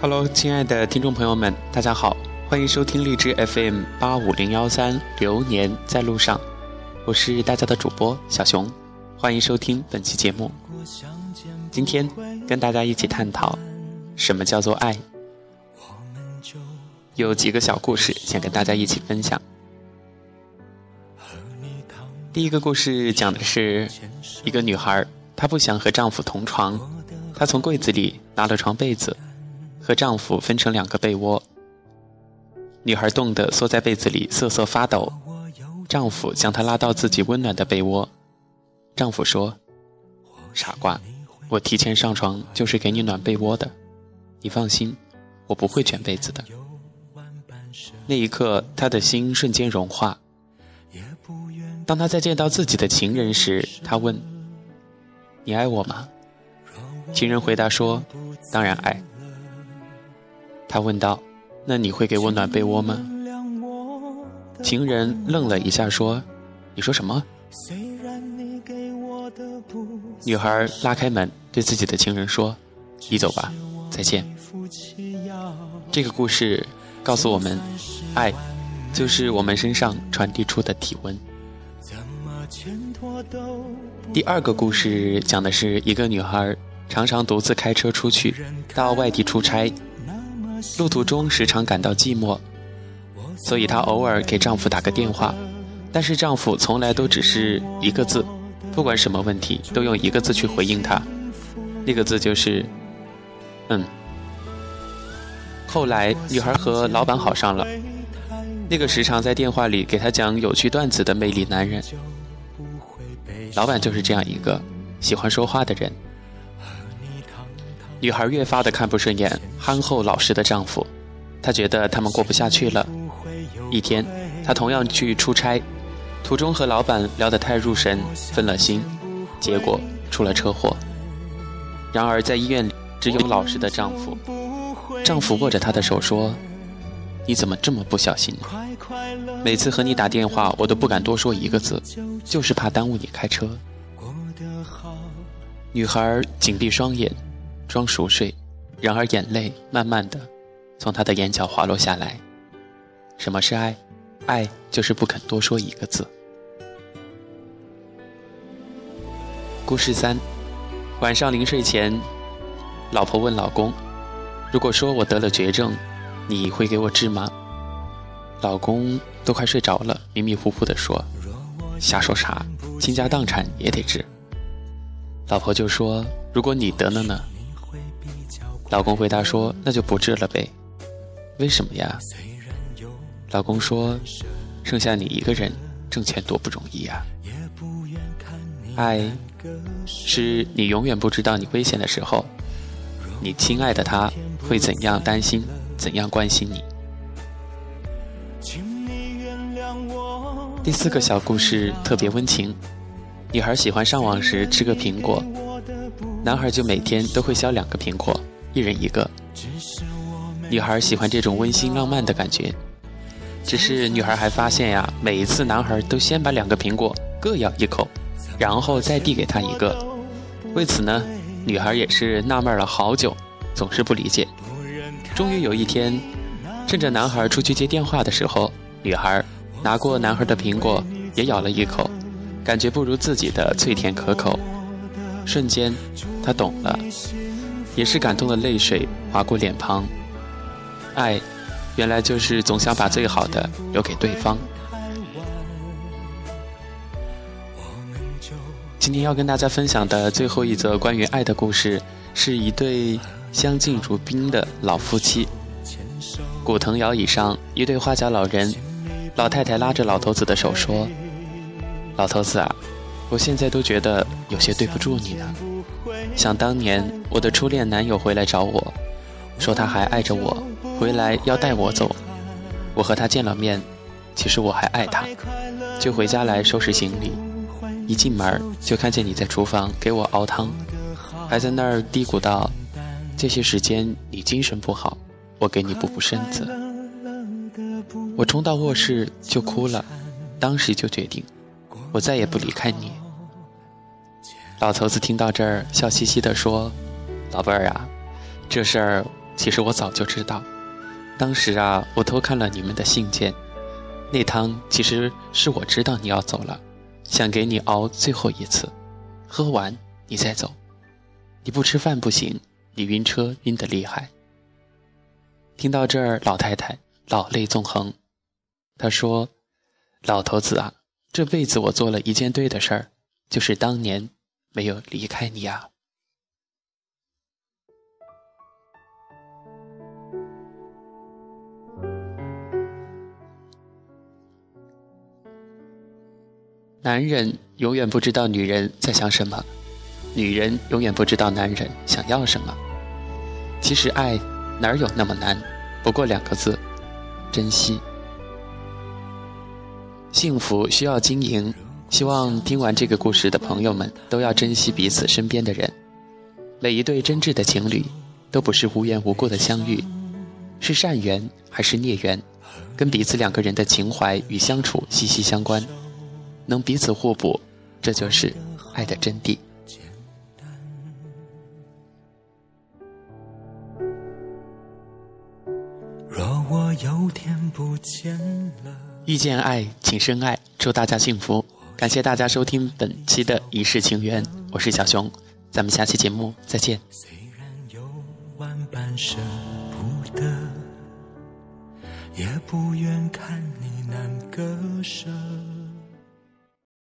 Hello，亲爱的听众朋友们，大家好，欢迎收听荔枝 FM 八五零幺三，流年在路上，我是大家的主播小熊，欢迎收听本期节目。今天跟大家一起探讨什么叫做爱，有几个小故事想跟大家一起分享。第一个故事讲的是一个女孩，她不想和丈夫同床，她从柜子里拿了床被子，和丈夫分成两个被窝。女孩冻得缩在被子里瑟瑟发抖，丈夫将她拉到自己温暖的被窝。丈夫说：“傻瓜，我提前上床就是给你暖被窝的，你放心，我不会卷被子的。”那一刻，她的心瞬间融化。当她在见到自己的情人时，她问：“你爱我吗？”情人回答说：“当然爱。”他问道：“那你会给我暖被窝吗？”情人愣了一下说：“你说什么？”女孩拉开门，对自己的情人说：“你走吧，再见。”这个故事告诉我们，爱就是我们身上传递出的体温。第二个故事讲的是一个女孩常常独自开车出去到外地出差，路途中时常感到寂寞，所以她偶尔给丈夫打个电话，但是丈夫从来都只是一个字，不管什么问题都用一个字去回应她，那个字就是“嗯”。后来女孩和老板好上了，那个时常在电话里给她讲有趣段子的魅力男人。老板就是这样一个喜欢说话的人。女孩越发的看不顺眼憨厚老实的丈夫，她觉得他们过不下去了。一天，她同样去出差，途中和老板聊得太入神，分了心，结果出了车祸。然而在医院里，只有老实的丈夫。丈夫握着她的手说：“你怎么这么不小心？”每次和你打电话，我都不敢多说一个字，就是怕耽误你开车。女孩紧闭双眼，装熟睡，然而眼泪慢慢的从他的眼角滑落下来。什么是爱？爱就是不肯多说一个字。故事三：晚上临睡前，老婆问老公：“如果说我得了绝症，你会给我治吗？”老公都快睡着了，迷迷糊糊地说：“瞎说啥？倾家荡产也得治。”老婆就说：“如果你得了呢？”老公回答说：“那就不治了呗。”为什么呀？老公说：“剩下你一个人挣钱多不容易呀。”爱，是你永远不知道你危险的时候，你亲爱的他会怎样担心，怎样关心你。第四个小故事特别温情。女孩喜欢上网时吃个苹果，男孩就每天都会削两个苹果，一人一个。女孩喜欢这种温馨浪漫的感觉，只是女孩还发现呀，每一次男孩都先把两个苹果各咬一口，然后再递给她一个。为此呢，女孩也是纳闷了好久，总是不理解。终于有一天，趁着男孩出去接电话的时候，女孩。拿过男孩的苹果，也咬了一口，感觉不如自己的脆甜可口。瞬间，她懂了，也是感动的泪水划过脸庞。爱，原来就是总想把最好的留给对方。今天要跟大家分享的最后一则关于爱的故事，是一对相敬如宾的老夫妻。古藤摇椅上，一对花甲老人。老太太拉着老头子的手说：“老头子啊，我现在都觉得有些对不住你呢。想当年我的初恋男友回来找我，说他还爱着我，回来要带我走。我和他见了面，其实我还爱他，就回家来收拾行李。一进门就看见你在厨房给我熬汤，还在那儿嘀咕道：这些时间你精神不好，我给你补补身子。”我冲到卧室就哭了，当时就决定，我再也不离开你。老头子听到这儿，笑嘻嘻地说：“老伴儿啊，这事儿其实我早就知道。当时啊，我偷看了你们的信件。那汤其实是我知道你要走了，想给你熬最后一次，喝完你再走。你不吃饭不行，你晕车晕得厉害。听到这儿，老太太老泪纵横。她说：“老头子啊，这辈子我做了一件对的事儿，就是当年没有离开你啊。”男人永远不知道女人在想什么，女人永远不知道男人想要什么。其实爱哪有那么难？不过两个字：珍惜。幸福需要经营，希望听完这个故事的朋友们都要珍惜彼此身边的人。每一对真挚的情侣，都不是无缘无故的相遇，是善缘还是孽缘，跟彼此两个人的情怀与相处息息相关。能彼此互补，这就是爱的真谛。若我有天不见了，遇见爱，请深爱，祝大家幸福。感谢大家收听本期的《一世情缘》，我是小熊，咱们下期节目再见。虽然有万般舍不得，也不愿看你难割舍。